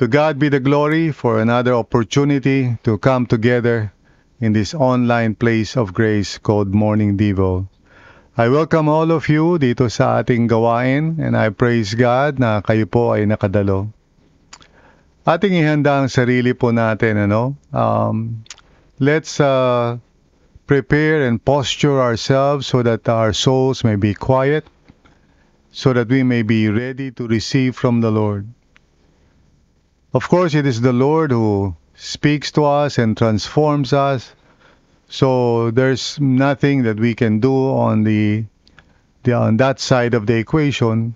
To God be the glory for another opportunity to come together in this online place of grace called Morning Devo. I welcome all of you dito sa ating gawain and I praise God na kayo po ay nakadalo. Ating ihanda ang sarili po natin, ano? Um, let's uh, prepare and posture ourselves so that our souls may be quiet, so that we may be ready to receive from the Lord. Of course, it is the Lord who speaks to us and transforms us. So there's nothing that we can do on the, the on that side of the equation.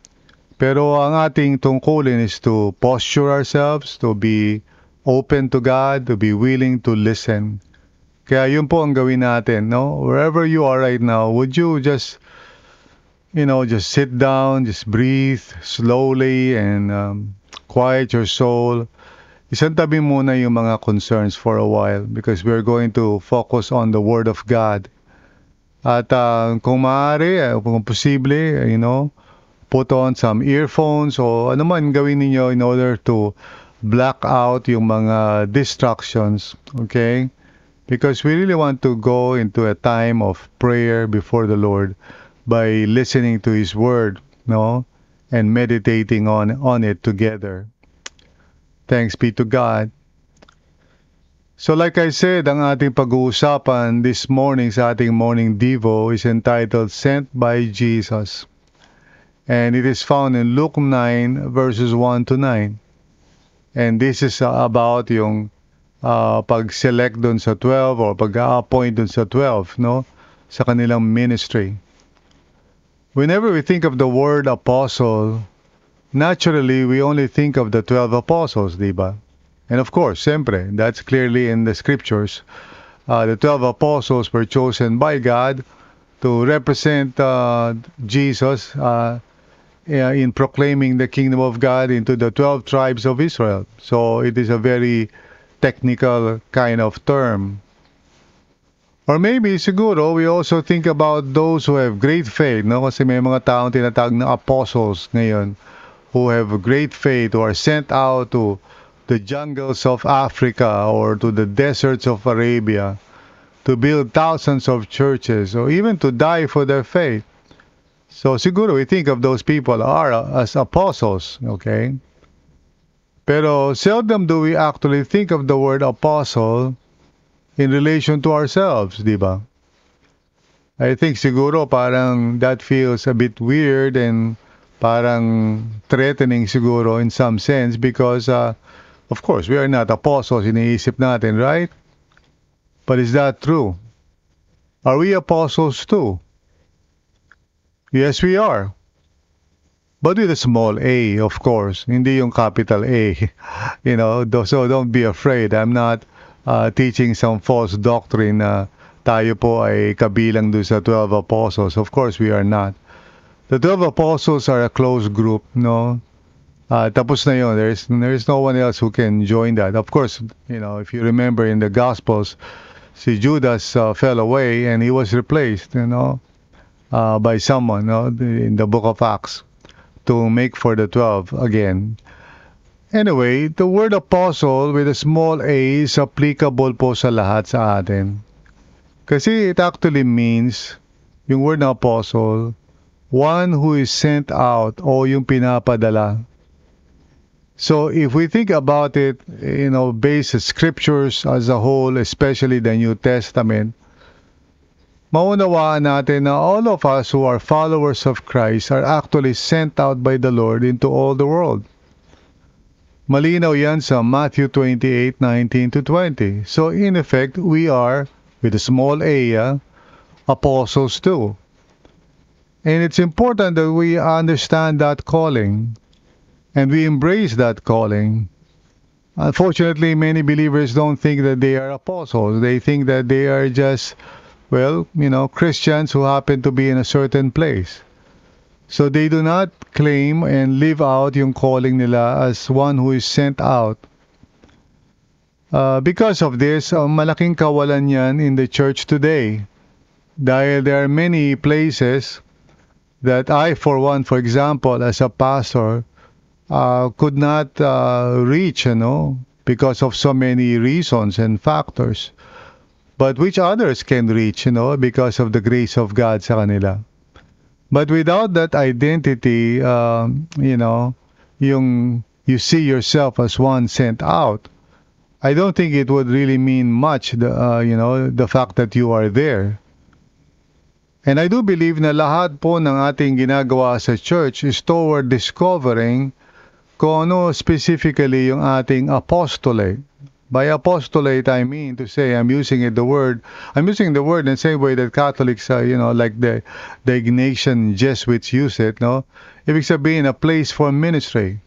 Pero ang ating tungkulin is to posture ourselves, to be open to God, to be willing to listen. Kaya yun po ang gawin natin, no? Wherever you are right now, would you just, you know, just sit down, just breathe slowly and um, quiet your soul. Isang tabi muna yung mga concerns for a while because we're going to focus on the Word of God. At uh, kung maaari, uh, kung posible, you know, put on some earphones o ano man gawin ninyo in order to black out yung mga distractions, okay? Because we really want to go into a time of prayer before the Lord by listening to His Word, no? And meditating on, on it together. Thanks be to God. So like I said, ang ating pag-uusapan this morning sa ating morning devo is entitled Sent by Jesus. And it is found in Luke 9 verses 1 to 9. And this is about yung uh, pag-select dun sa 12 or pag-appoint dun sa 12, no? Sa kanilang ministry. Whenever we think of the word apostle, naturally we only think of the 12 apostles, di ba? And of course, sempre, that's clearly in the scriptures. Uh, the 12 apostles were chosen by God to represent uh, Jesus uh, in proclaiming the kingdom of God into the 12 tribes of Israel. So it is a very technical kind of term. Or maybe siguro we also think about those who have great faith, no? Kasi may mga taong tinatawag na apostles ngayon who have great faith who are sent out to the jungles of Africa or to the deserts of Arabia to build thousands of churches or even to die for their faith. So siguro we think of those people are uh, as apostles, okay? Pero seldom do we actually think of the word apostle in relation to ourselves, di ba? I think siguro parang that feels a bit weird and parang threatening siguro in some sense because uh, of course we are not apostles iniisip natin, right? But is that true? Are we apostles too? Yes, we are. But with a small a, of course. Hindi yung capital A. You know, so don't be afraid. I'm not uh, teaching some false doctrine na tayo po ay kabilang doon sa 12 apostles. Of course, we are not. The 12 apostles are a close group, no? Uh, tapos na yun. There's, there's no one else who can join that. Of course, you know, if you remember in the Gospels, si Judas uh, fell away and he was replaced, you know, uh, by someone no? in the book of Acts to make for the 12 again. Anyway, the word apostle with a small a is applicable po sa lahat sa atin. Kasi it actually means, yung word na apostle, one who is sent out o yung pinapadala. So if we think about it, you know, based scriptures as a whole, especially the New Testament, maunawaan natin na all of us who are followers of Christ are actually sent out by the Lord into all the world. Malinaw yan sa Matthew 28:19 to 20. So in effect, we are, with a small a, ah, apostles too. And it's important that we understand that calling and we embrace that calling. Unfortunately, many believers don't think that they are apostles. They think that they are just, well, you know, Christians who happen to be in a certain place. So they do not claim and live out yung calling nila as one who is sent out. Uh, because of this, uh, malaking kawalan yan in the church today. Dahil there are many places that I, for one, for example, as a pastor, uh, could not uh, reach, you know, because of so many reasons and factors. But which others can reach, you know, because of the grace of God sa kanila. But without that identity, um, you know, yung you see yourself as one sent out, I don't think it would really mean much, the, uh, you know, the fact that you are there. And I do believe na lahat po ng ating ginagawa sa church is toward discovering kung ano specifically yung ating apostolate. By apostolate, I mean to say I'm using it, the word. I'm using the word in the same way that Catholics, uh, you know, like the the Ignatian Jesuits use it. No, ibig sabihin a place for ministry.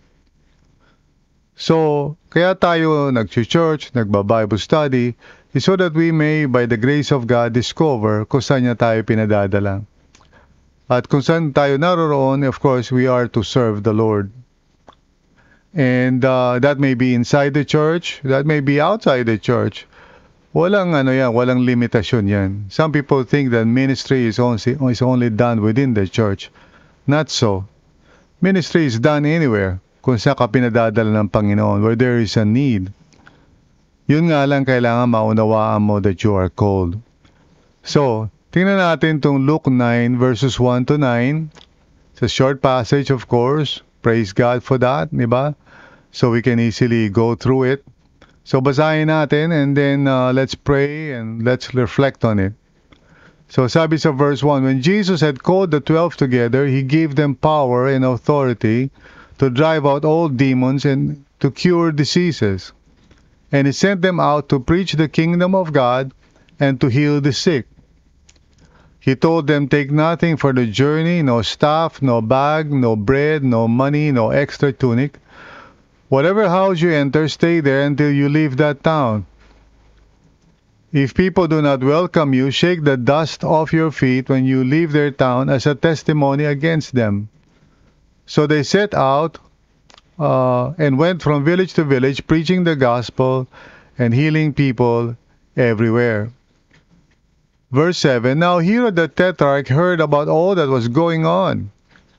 So, kaya tayo nag-church, nagba-Bible study, so that we may, by the grace of God, discover kung saan niya tayo pinadadala. At kung saan tayo naroroon, of course, we are to serve the Lord. And uh, that may be inside the church, that may be outside the church. Walang ano yan, walang limitasyon yan. Some people think that ministry is only, is only done within the church. Not so. Ministry is done anywhere kung saan ka pinadadala ng Panginoon, where there is a need. Yun nga lang kailangan maunawaan mo that you are called. So, tingnan natin itong Luke 9 verses 1 to 9. It's a short passage of course. Praise God for that, di ba? So we can easily go through it. So basahin natin and then uh, let's pray and let's reflect on it. So sabi sa verse 1, When Jesus had called the twelve together, He gave them power and authority to drive out all demons and to cure diseases. And He sent them out to preach the kingdom of God and to heal the sick. He told them, Take nothing for the journey, no staff, no bag, no bread, no money, no extra tunic. Whatever house you enter, stay there until you leave that town. If people do not welcome you, shake the dust off your feet when you leave their town as a testimony against them. So they set out uh, and went from village to village, preaching the gospel and healing people everywhere. Verse 7 Now Herod the Tetrarch heard about all that was going on,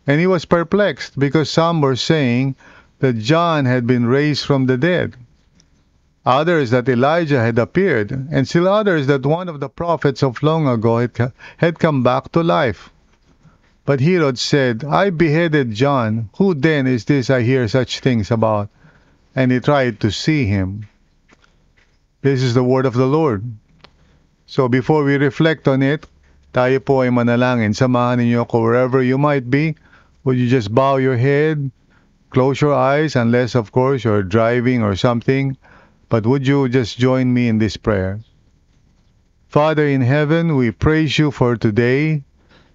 and he was perplexed, because some were saying that John had been raised from the dead, others that Elijah had appeared, and still others that one of the prophets of long ago had, come back to life. But Herod said, I beheaded John. Who then is this I hear such things about? And he tried to see him. This is the word of the Lord. So before we reflect on it, tayo po ay manalangin. Samahan ninyo ako wherever you might be. Would you just bow your head, close your eyes, unless of course you're driving or something. But would you just join me in this prayer? Father in heaven, we praise you for today.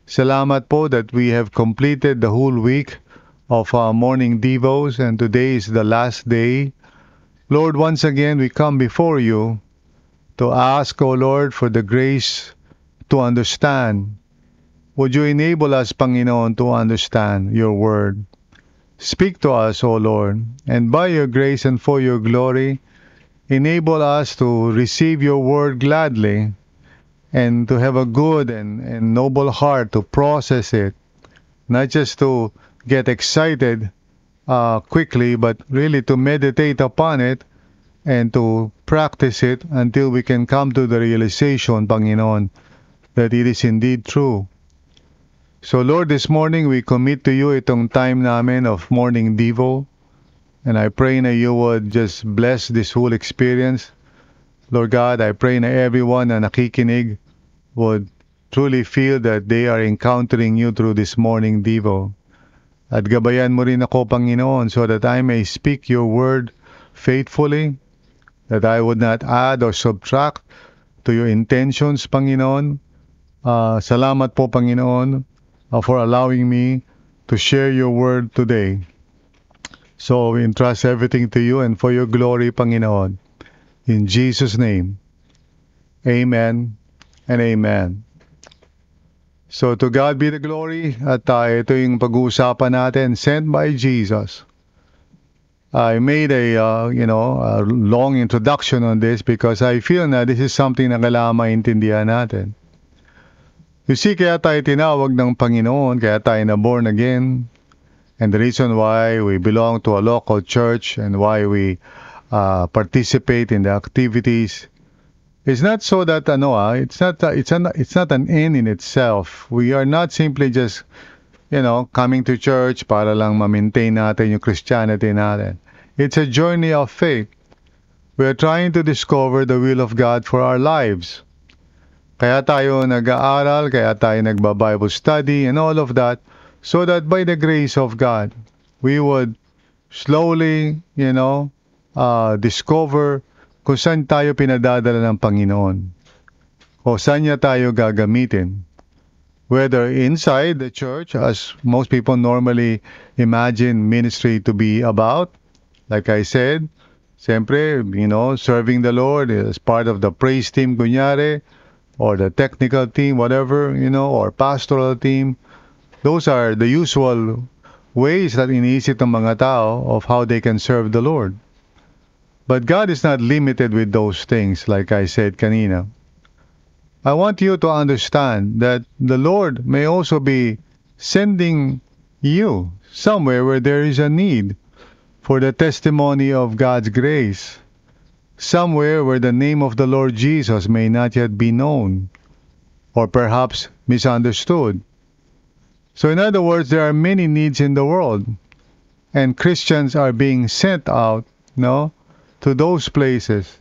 Salamat po that we have completed the whole week of our morning devos and today is the last day. Lord, once again we come before you to ask, O Lord, for the grace to understand. Would you enable us, Panginoon, to understand your word? Speak to us, O Lord, and by your grace and for your glory, enable us to receive your word gladly and to have a good and, and noble heart to process it, not just to get excited uh, quickly, but really to meditate upon it and to practice it until we can come to the realization, Panginoon, that it is indeed true. So Lord, this morning we commit to you itong time namin of morning devo. And I pray na you would just bless this whole experience. Lord God, I pray na everyone na nakikinig would truly feel that they are encountering you through this morning devo. At gabayan mo rin ako, Panginoon, so that I may speak your word faithfully, that I would not add or subtract to your intentions, Panginoon. Uh, salamat po, Panginoon. uh, for allowing me to share your word today. So we entrust everything to you and for your glory, Panginoon. In Jesus' name, Amen and Amen. So to God be the glory at uh, ito yung pag-uusapan natin, sent by Jesus. I made a uh, you know a long introduction on this because I feel na this is something na kailangan maintindihan natin. You see, kaya tayo tinawag ng Panginoon, kaya tayo na born again, and the reason why we belong to a local church and why we uh, participate in the activities is not so that ano ah, it's not it's an it's not an end in itself. We are not simply just you know coming to church para lang ma-maintain natin yung Christianity natin. It's a journey of faith. We are trying to discover the will of God for our lives. Kaya tayo nag-aaral, kaya tayo nagba-Bible study and all of that so that by the grace of God, we would slowly, you know, uh, discover kung saan tayo pinadadala ng Panginoon o saan niya tayo gagamitin. Whether inside the church, as most people normally imagine ministry to be about, like I said, siyempre, you know, serving the Lord as part of the praise team, kunyari, or the technical team, whatever, you know, or pastoral team. Those are the usual ways that iniisip ng mga tao of how they can serve the Lord. But God is not limited with those things, like I said kanina. I want you to understand that the Lord may also be sending you somewhere where there is a need for the testimony of God's grace, somewhere where the name of the Lord Jesus may not yet be known, or perhaps misunderstood. So, in other words, there are many needs in the world, and Christians are being sent out, no, to those places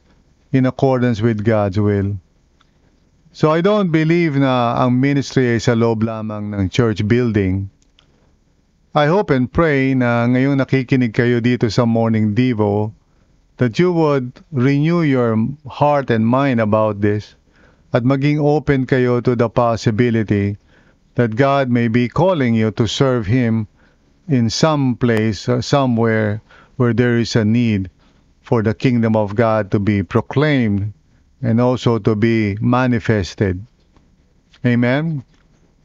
in accordance with God's will. So I don't believe na ang ministry ay sa loob lamang ng church building. I hope and pray na ngayong nakikinig kayo dito sa Morning Devo that you would renew your heart and mind about this at maging open kayo to the possibility that God may be calling you to serve Him in some place, uh, somewhere where there is a need for the kingdom of God to be proclaimed and also to be manifested. Amen?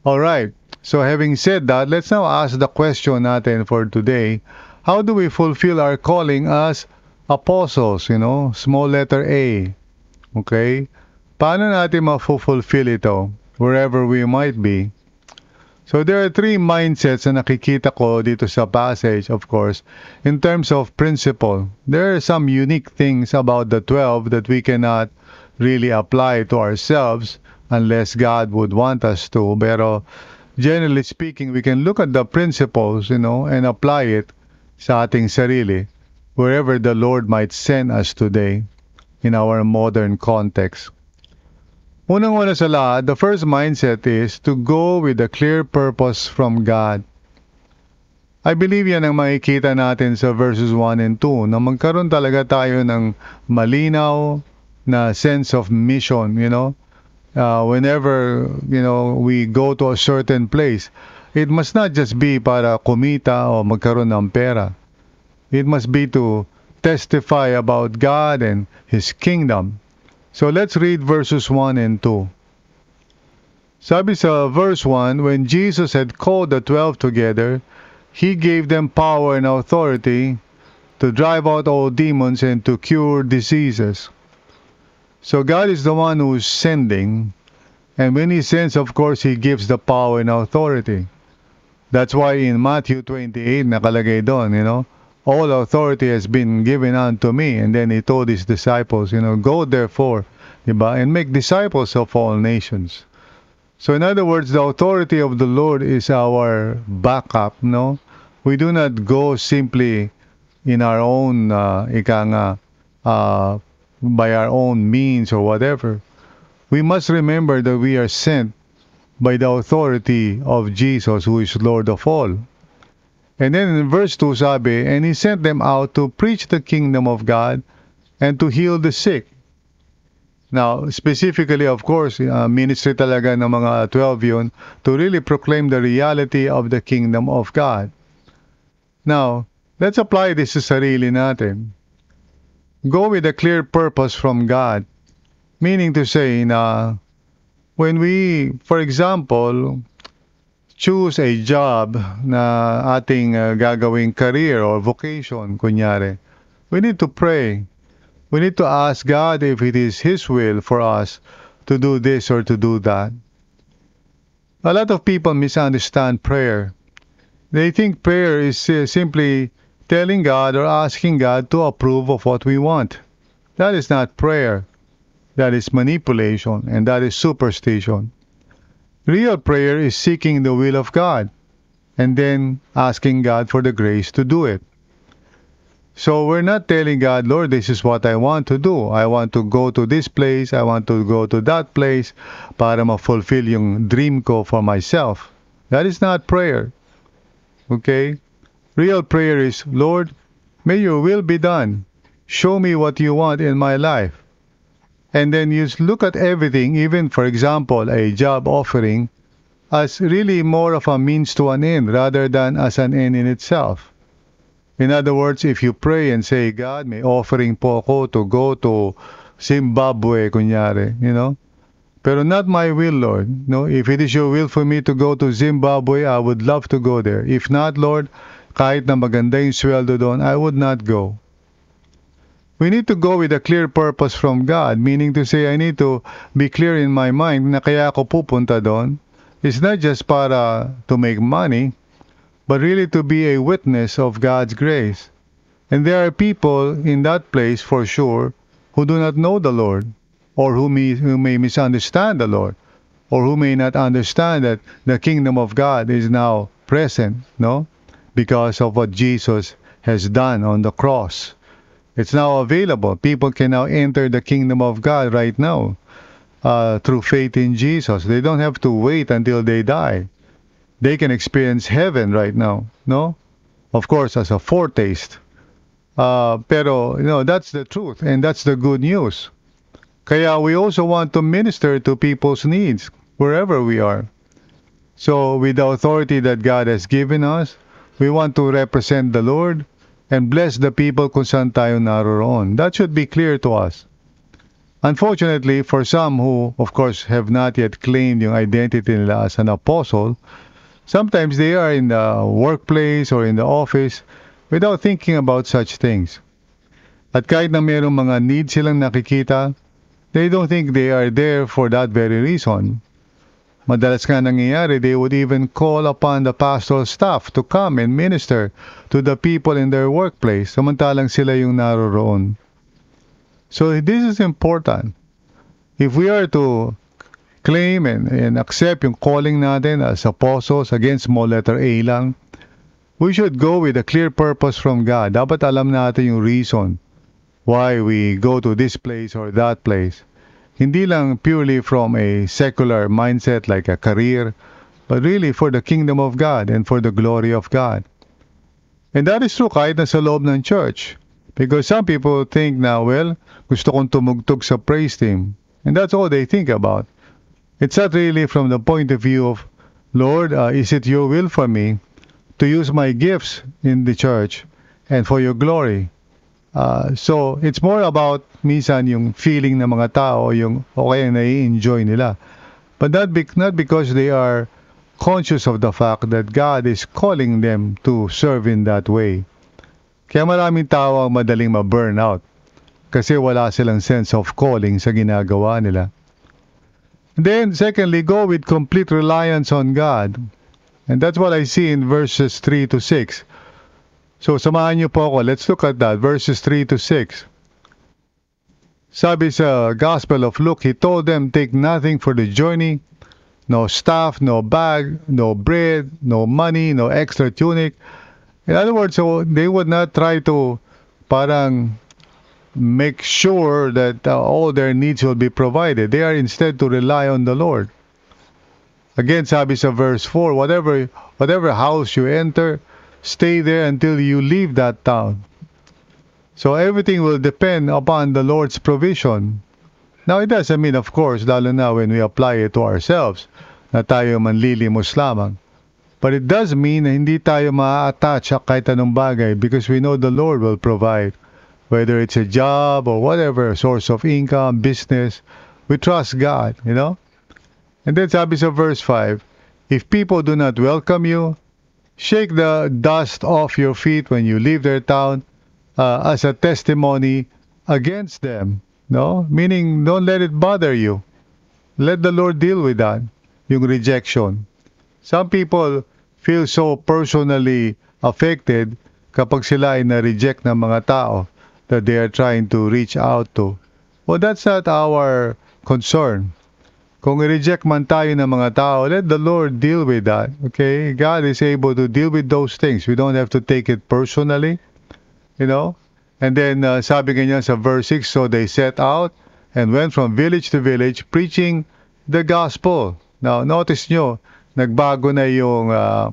All right. So having said that, let's now ask the question natin for today. How do we fulfill our calling as apostles, you know? Small letter A. Okay? Paano natin ma-fulfill ito wherever we might be? So there are three mindsets na nakikita ko dito sa passage, of course, in terms of principle. There are some unique things about the 12 that we cannot really apply to ourselves unless God would want us to. Pero generally speaking, we can look at the principles, you know, and apply it sa ating sarili wherever the Lord might send us today in our modern context. Unang-una sa lahat, the first mindset is to go with a clear purpose from God. I believe yan ang makikita natin sa verses 1 and 2 na magkaroon talaga tayo ng malinaw na sense of mission, you know. Uh, whenever, you know, we go to a certain place, it must not just be para kumita o magkaroon ng pera. It must be to testify about God and His kingdom. So let's read verses 1 and 2. Sabi sa verse 1, When Jesus had called the twelve together, He gave them power and authority to drive out all demons and to cure diseases. So God is the one who's sending, and when He sends, of course, He gives the power and authority. That's why in Matthew 28, nakalagay doon, you know, all authority has been given unto me. And then He told His disciples, you know, go therefore, diba, and make disciples of all nations. So in other words, the authority of the Lord is our backup, no? We do not go simply in our own, uh, uh, by our own means or whatever. We must remember that we are sent by the authority of Jesus, who is Lord of all. And then in verse 2 sabi, And He sent them out to preach the kingdom of God and to heal the sick. Now, specifically, of course, uh, ministry talaga ng mga 12 yun to really proclaim the reality of the kingdom of God. Now, let's apply this sa sarili natin. Go with a clear purpose from God. Meaning to say na when we, for example, choose a job na ating uh, gagawing career or vocation, kunyari, we need to pray. We need to ask God if it is His will for us to do this or to do that. A lot of people misunderstand prayer. They think prayer is uh, simply telling God or asking God to approve of what we want. That is not prayer. That is manipulation and that is superstition. Real prayer is seeking the will of God and then asking God for the grace to do it. So we're not telling God, Lord, this is what I want to do. I want to go to this place. I want to go to that place para ma-fulfill yung dream ko for myself. That is not prayer. Okay? Real prayer is, Lord, may your will be done. Show me what you want in my life. And then you look at everything, even for example, a job offering, as really more of a means to an end rather than as an end in itself. In other words, if you pray and say, God, may offering po ako to go to Zimbabwe, kunyari, you know, pero not my will, Lord. No, if it is your will for me to go to Zimbabwe, I would love to go there. If not, Lord, kahit na maganda yung sweldo doon, I would not go. We need to go with a clear purpose from God, meaning to say, I need to be clear in my mind na kaya ako pupunta doon. It's not just para to make money, but really to be a witness of God's grace. And there are people in that place, for sure, who do not know the Lord, or who may, who may misunderstand the Lord, or who may not understand that the kingdom of God is now present, no? Because of what Jesus has done on the cross. It's now available. People can now enter the kingdom of God right now uh, through faith in Jesus. They don't have to wait until they die. They can experience heaven right now, no? Of course, as a foretaste. Uh, pero, you know, that's the truth and that's the good news. Kaya we also want to minister to people's needs wherever we are. So, with the authority that God has given us, we want to represent the Lord and bless the people kung saan tayo naroon. That should be clear to us. Unfortunately, for some who, of course, have not yet claimed yung identity nila as an apostle, sometimes they are in the workplace or in the office without thinking about such things. At kahit na mayroong mga needs silang nakikita, they don't think they are there for that very reason. Madalas nga nangyayari, they would even call upon the pastoral staff to come and minister to the people in their workplace, samantalang sila yung naroroon. So this is important. If we are to claim and, and accept yung calling natin as apostles against small letter A lang, we should go with a clear purpose from God. Dapat alam natin yung reason why we go to this place or that place. Hindi lang purely from a secular mindset like a career, but really for the kingdom of God and for the glory of God. And that is true kahit na sa loob ng church. Because some people think na, well, gusto kong tumugtog sa praise team. And that's all they think about. It's not really from the point of view of, Lord, uh, is it your will for me to use my gifts in the church and for your glory? Uh, so, it's more about minsan yung feeling ng mga tao, yung okay nai-enjoy nila. But not, be, not because they are conscious of the fact that God is calling them to serve in that way. Kaya maraming tao ang madaling ma-burn out kasi wala silang sense of calling sa ginagawa nila. Then, secondly, go with complete reliance on God. And that's what I see in verses 3 to 6. So, samahan niyo po ako. Let's look at that. Verses 3 to 6. Sabi sa Gospel of Luke, He told them, Take nothing for the journey, no staff, no bag, no bread, no money, no extra tunic. In other words, so they would not try to parang make sure that uh, all their needs will be provided. They are instead to rely on the Lord. Again, sabi sa verse 4, whatever, whatever house you enter, stay there until you leave that town. So everything will depend upon the Lord's provision. Now, it doesn't mean, of course, lalo na when we apply it to ourselves, na tayo manlilimos lamang. But it does mean na hindi tayo ma-attach sa kahit anong bagay because we know the Lord will provide. Whether it's a job or whatever, source of income, business, we trust God, you know? And then sabi sa verse 5, If people do not welcome you, shake the dust off your feet when you leave their town uh, as a testimony against them. No? Meaning, don't let it bother you. Let the Lord deal with that, yung rejection. Some people feel so personally affected kapag sila ay na-reject ng mga tao that they are trying to reach out to. Well, that's not our concern. Kung i-reject man tayo ng mga tao, let the Lord deal with that. Okay? God is able to deal with those things. We don't have to take it personally. You know? And then, uh, sabi ganyan sa verse 6, So they set out and went from village to village preaching the gospel. Now, notice nyo, nagbago na yung uh,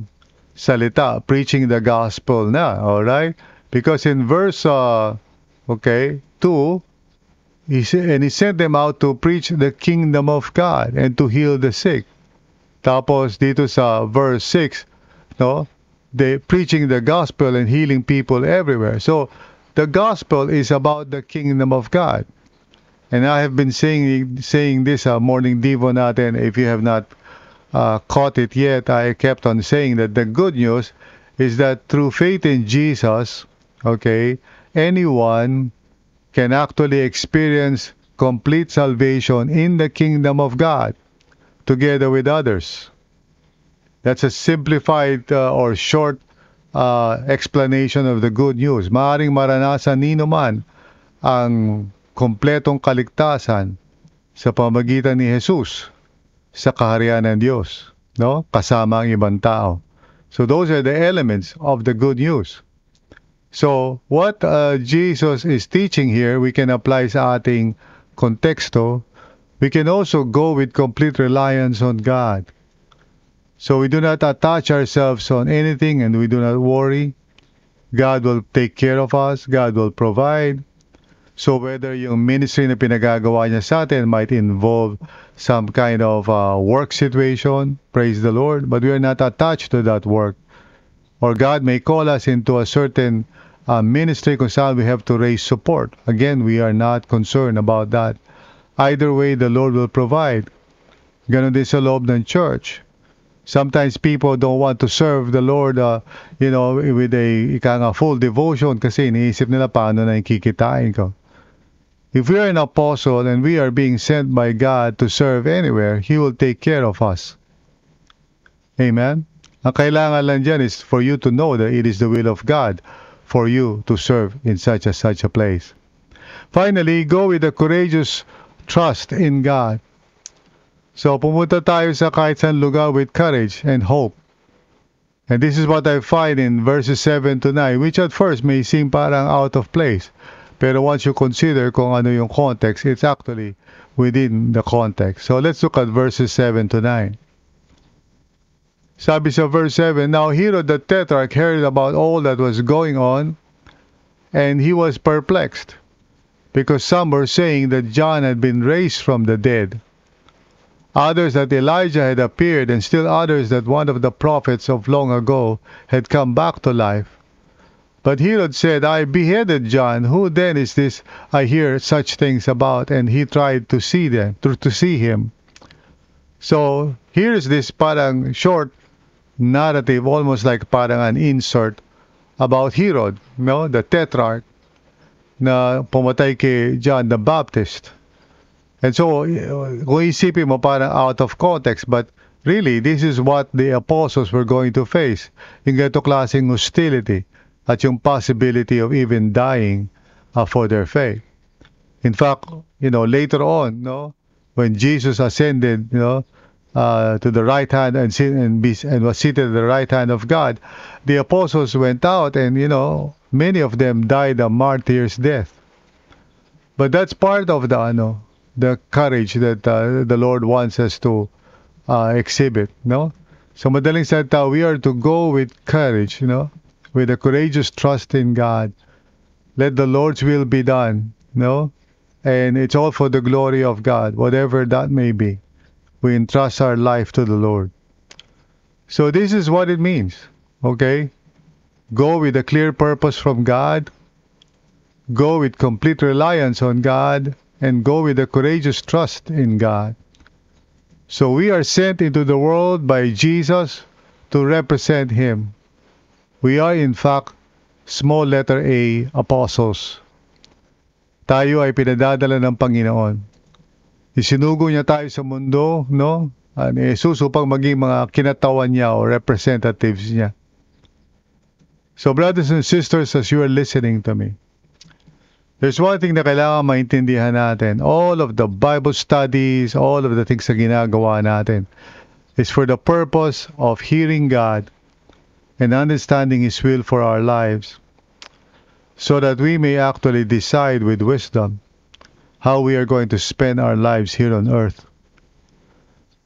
salita, preaching the gospel na. Alright? Because in verse, uh, okay, 2, he said, and he sent them out to preach the kingdom of God and to heal the sick. Tapos dito sa verse 6, no, they preaching the gospel and healing people everywhere. So the gospel is about the kingdom of God. And I have been saying saying this uh, morning devo natin if you have not uh, caught it yet, I kept on saying that the good news is that through faith in Jesus, okay, anyone can actually experience complete salvation in the kingdom of God together with others. That's a simplified uh, or short uh, explanation of the good news. Maaring maranasan nino man ang kompletong kaligtasan sa pamagitan ni Jesus sa kaharian ng Diyos, no? Kasama ang ibang tao. So those are the elements of the good news. So what uh, Jesus is teaching here, we can apply sa ating konteksto. We can also go with complete reliance on God. So we do not attach ourselves on anything and we do not worry. God will take care of us. God will provide. So whether yung ministry na pinagagawa niya sa atin might involve some kind of uh, work situation, praise the Lord, but we are not attached to that work. Or God may call us into a certain uh, ministry kung we have to raise support. Again, we are not concerned about that. Either way, the Lord will provide. Ganon din sa loob ng church. Sometimes people don't want to serve the Lord, uh, you know, with a ika nga, full devotion kasi iniisip nila paano na kikitain ko. If we are an apostle and we are being sent by God to serve anywhere, He will take care of us. Amen? Ang kailangan lang dyan is for you to know that it is the will of God for you to serve in such a such a place. Finally, go with a courageous trust in God. So pumunta tayo sa kahit saan lugar with courage and hope. And this is what I find in verses 7 to 9, which at first may seem parang out of place. Pero once you consider kung ano yung context, it's actually within the context. So let's look at verses 7 to 9. Sabi sa verse 7, Now Herod the Tetrarch heard about all that was going on, and he was perplexed, because some were saying that John had been raised from the dead, others that Elijah had appeared, and still others that one of the prophets of long ago had come back to life. But Herod said, I beheaded John. Who then is this I hear such things about? And he tried to see them, to, to see him. So here's this parang short narrative, almost like parang an insert about Herod, no? the tetrarch, na pumatay kay John the Baptist. And so, kung isipin mo parang out of context, but really, this is what the apostles were going to face. Yung ganito klaseng hostility at yung possibility of even dying uh, for their faith. In fact, you know, later on, no, when Jesus ascended, you know, uh, to the right hand and, and, be, and was seated at the right hand of God, the apostles went out and, you know, many of them died a martyr's death. But that's part of the, ano, the courage that uh, the Lord wants us to uh, exhibit, no? So madaling salita, we are to go with courage, you know, with a courageous trust in God. Let the Lord's will be done, no? and it's all for the glory of God, whatever that may be. We entrust our life to the Lord. So this is what it means, okay? Go with a clear purpose from God, go with complete reliance on God, and go with a courageous trust in God. So we are sent into the world by Jesus to represent Him. We are in fact small letter A apostles. Tayo ay pinadadala ng Panginoon. Isinugo niya tayo sa mundo, no? Ni Jesus upang maging mga kinatawan niya o representatives niya. So brothers and sisters, as you are listening to me, there's one thing na kailangan maintindihan natin. All of the Bible studies, all of the things na ginagawa natin is for the purpose of hearing God and understanding His will for our lives so that we may actually decide with wisdom how we are going to spend our lives here on earth.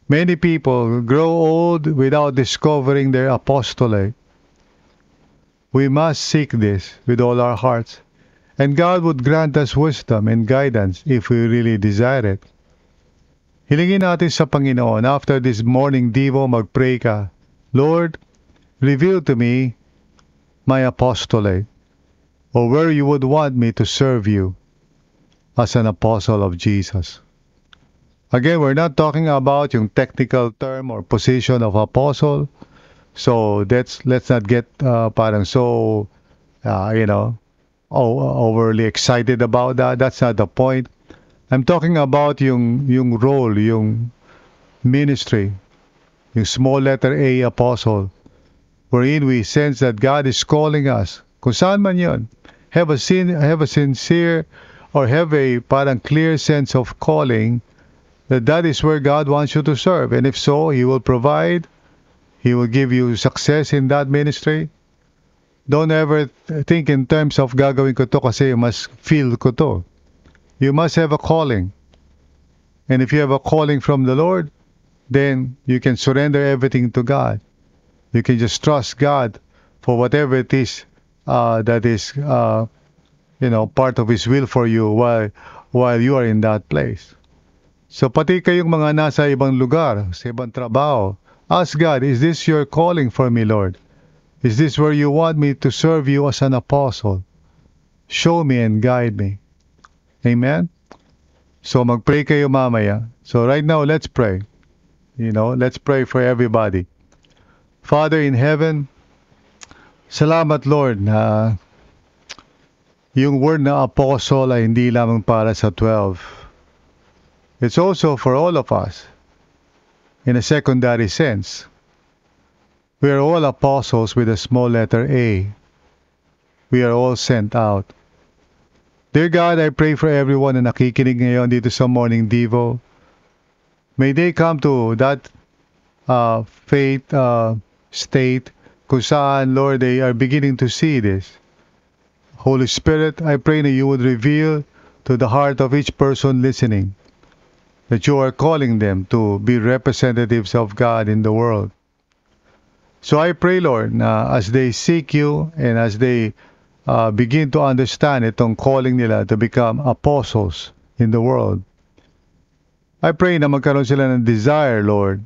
Many people grow old without discovering their apostolate. We must seek this with all our hearts, and God would grant us wisdom and guidance if we really desire it. Hilingin natin sa Panginoon, after this morning devo, mag-pray ka, Lord, reveal to me my apostolate, or where you would want me to serve you as an apostle of Jesus. Again, we're not talking about yung technical term or position of apostle. So that's let's not get uh, parang so uh, you know overly excited about that. That's not the point. I'm talking about yung yung role, yung ministry, yung small letter A apostle, wherein we sense that God is calling us. Kung saan man yun, have a sin, have a sincere or have a parang clear sense of calling that that is where God wants you to serve. And if so, He will provide. He will give you success in that ministry. Don't ever think in terms of gagawin ko to kasi mas feel ko to. You must have a calling. And if you have a calling from the Lord, then you can surrender everything to God. You can just trust God for whatever it is uh, that is, uh, you know, part of His will for you while while you are in that place. So pati kayong mga nasa ibang lugar, sa ibang trabaho, ask God, is this your calling for me, Lord? Is this where you want me to serve you as an apostle? Show me and guide me. Amen? So magpray kayo mamaya. So right now, let's pray. You know, let's pray for everybody. Father in heaven, salamat Lord na yung word na apostle ay hindi lamang para sa 12. It's also for all of us in a secondary sense. We are all apostles with a small letter A. We are all sent out. Dear God, I pray for everyone na nakikinig ngayon dito sa Morning Devo. May they come to that uh, faith uh, state kung saan, Lord, they are beginning to see this. Holy Spirit, I pray that you would reveal to the heart of each person listening that you are calling them to be representatives of God in the world. So I pray, Lord, na as they seek you and as they uh, begin to understand itong calling nila to become apostles in the world. I pray na magkaroon sila ng desire, Lord,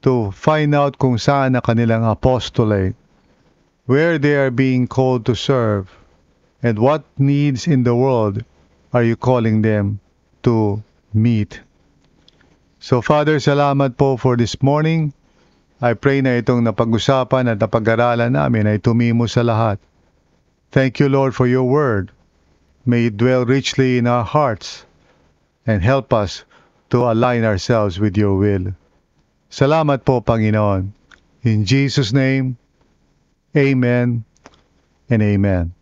to find out kung saan na kanilang apostolate, where they are being called to serve, and what needs in the world are you calling them to meet. So Father, salamat po for this morning. I pray na itong napag-usapan at napag-aralan namin ay tumimo sa lahat. Thank you, Lord, for your word. May it dwell richly in our hearts and help us to align ourselves with your will. Salamat po, Panginoon. In Jesus' name, Amen and Amen.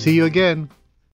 See you again.